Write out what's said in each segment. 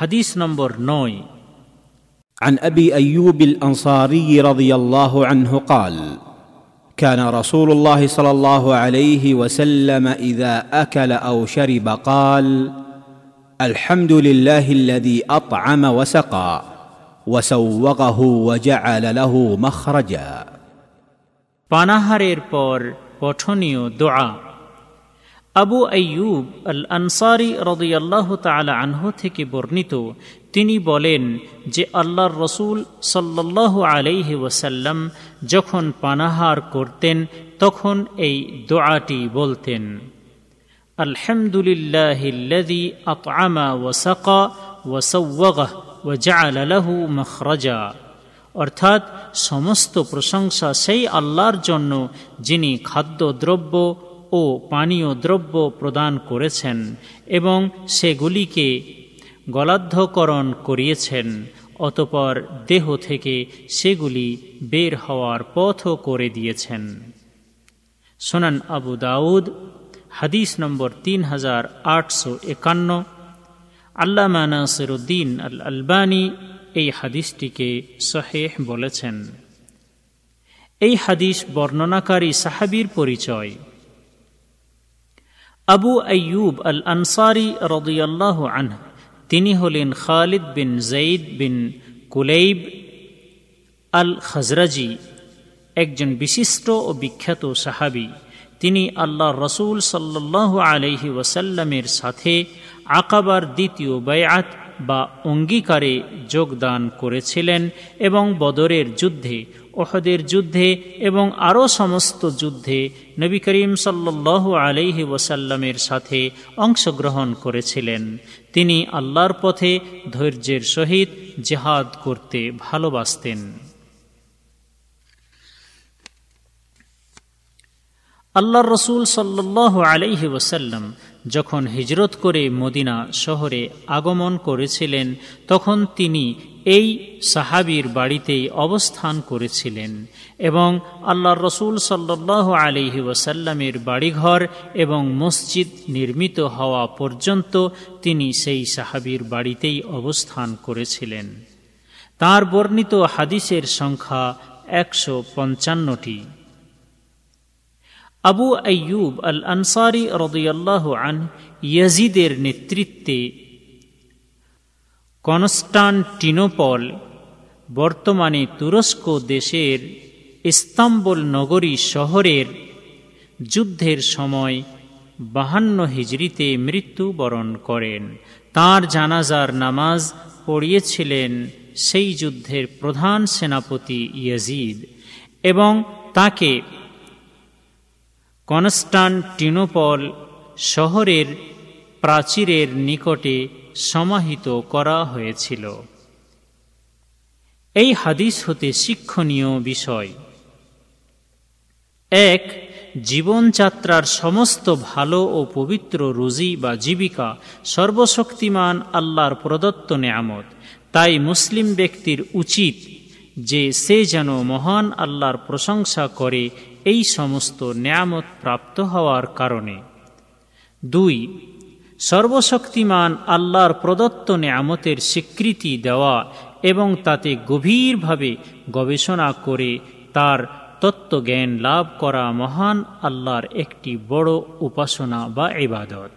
হাদিস নম্বর নয় عن ابي ايوب الانصاري رضي الله عنه قال كان رسول الله صلى الله عليه وسلم اذا اكل او شرب قال الحمد لله الذي اطعم وسقى وسوغه وجعل له مخرجا পানাহারের পর পঠনীয় দোয়া আবু আয়ুব আল আনসারি রদিয়াল্লাহ তালা আনহু থেকে বর্ণিত, তিনি বলেন যে আল্লাহর রসুল সাল্লাহ আলাইহি ওয়াসাল্লাম যখন পানাহার করতেন, তখন এই দোয়াটি বলতেন আলহামদুলিল্লাহিল্লাযী আতআমা ওয়া সাকা ওয়া সাওয়াগাহ ওয়া লাহু মাখরাজা। অর্থাৎ সমস্ত প্রশংসা সেই আল্লাহর জন্য যিনি খাদ্যদ্রব্য ও পানীয় দ্রব্য প্রদান করেছেন এবং সেগুলিকে গলাধ্যকরণ করিয়েছেন, অতপর দেহ থেকে সেগুলি বের হওয়ার পথও করে দিয়েছেন। সোনান আবু দাউদ, হাদিস নম্বর তিন হাজার আটশো একান্ন, আল্লামা নাসিরুদ্দিন আল আলবানী এই হাদিসটিকে সহেহ বলেছেন। এই হাদিস বর্ণনাকারী সাহাবির পরিচয়। আবু আয়ুব আল আনসারি রদিয়াল্লাহ আনহ, তিনি হলেন খালিদ বিন জঈদ বিন কুলেইব আল খজরাজি একজন বিশিষ্ট ও বিখ্যাত সাহাবি। তিনি আল্লাহ রসুল সাল্লাহ আলহি ওয়াসাল্লামের সাথে আকাবার দ্বিতীয় বায়াত বা অঙ্গীকারে যোগদান করেছিলেন এবং বদরের যুদ্ধে ওহদের যুদ্ধে এবং আরও সমস্ত যুদ্ধে নবী করিম সাল্লাহ আলহি ওয়াসাল্লামের সাথে অংশগ্রহণ করেছিলেন। তিনি আল্লাহর পথে ধৈর্যের সহিত জেহাদ করতে ভালোবাসতেন। আল্লাহ রসুল সাল্লাহ আলাইহি ওসাল্লাম যখন হিজরত করে মদিনা শহরে আগমন করেছিলেন, তখন তিনি এই সাহাবির বাড়িতেই অবস্থান করেছিলেন এবং আল্লাহ রসুল সাল্লাহ আলিহি ওসাল্লামের বাড়িঘর এবং মসজিদ নির্মিত হওয়া পর্যন্ত তিনি সেই সাহাবির বাড়িতেই অবস্থান করেছিলেন। তার বর্ণিত হাদিসের সংখ্যা একশো পঞ্চান্নটি। আবু আয়ুব আল আনসারি রদিয়াল্লাহ আন ইয়াজিদের নেতৃত্বে কনস্টান্টিনোপল, বর্তমানে তুরস্ক দেশের ইস্তাম্বুল নগরী শহরের যুদ্ধের সময় বাহান্ন হিজড়িতে মৃত্যুবরণ করেন। তার জানাজার নামাজ পড়িয়েছিলেন সেই যুদ্ধের প্রধান সেনাপতি ইয়াজিদ এবং তাকে কনস্টান্টিনোপল শহরের প্রাচীরের নিকটে সমাহিত করা হয়েছিল। এই হাদিস হতে শিক্ষণীয় বিষয়। এক, জীবনযাত্রার সমস্ত ভালো ও পবিত্র রুজি বা জীবিকা সর্বশক্তিমান আল্লাহর প্রদত্ত নেয়ামত। তাই মুসলিম ব্যক্তির উচিত যে সে যেন মহান আল্লাহর প্রশংসা করে এই সমস্ত নেয়ামত প্রাপ্ত হওয়ার কারণে। দুই, সর্বশক্তিমান আল্লাহর প্রদত্ত নেয়ামতের স্বীকৃতি দেওয়া এবং তাতে গভীরভাবে গবেষণা করে তার তত্ত্বজ্ঞান লাভ করা মহান আল্লাহর একটি বড় উপাসনা বা ইবাদত।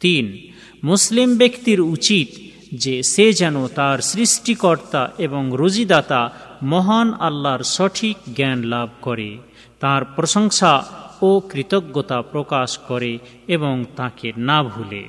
তিন, মুসলিম ব্যক্তির উচিত যে সে যেন তার সৃষ্টিকর্তা এবং রুজিদাতা মহান আল্লাহর সঠিক জ্ঞান লাভ করে, তার প্রশংসা ও কৃতজ্ঞতা প্রকাশ করে এবং তাকে না ভুলে।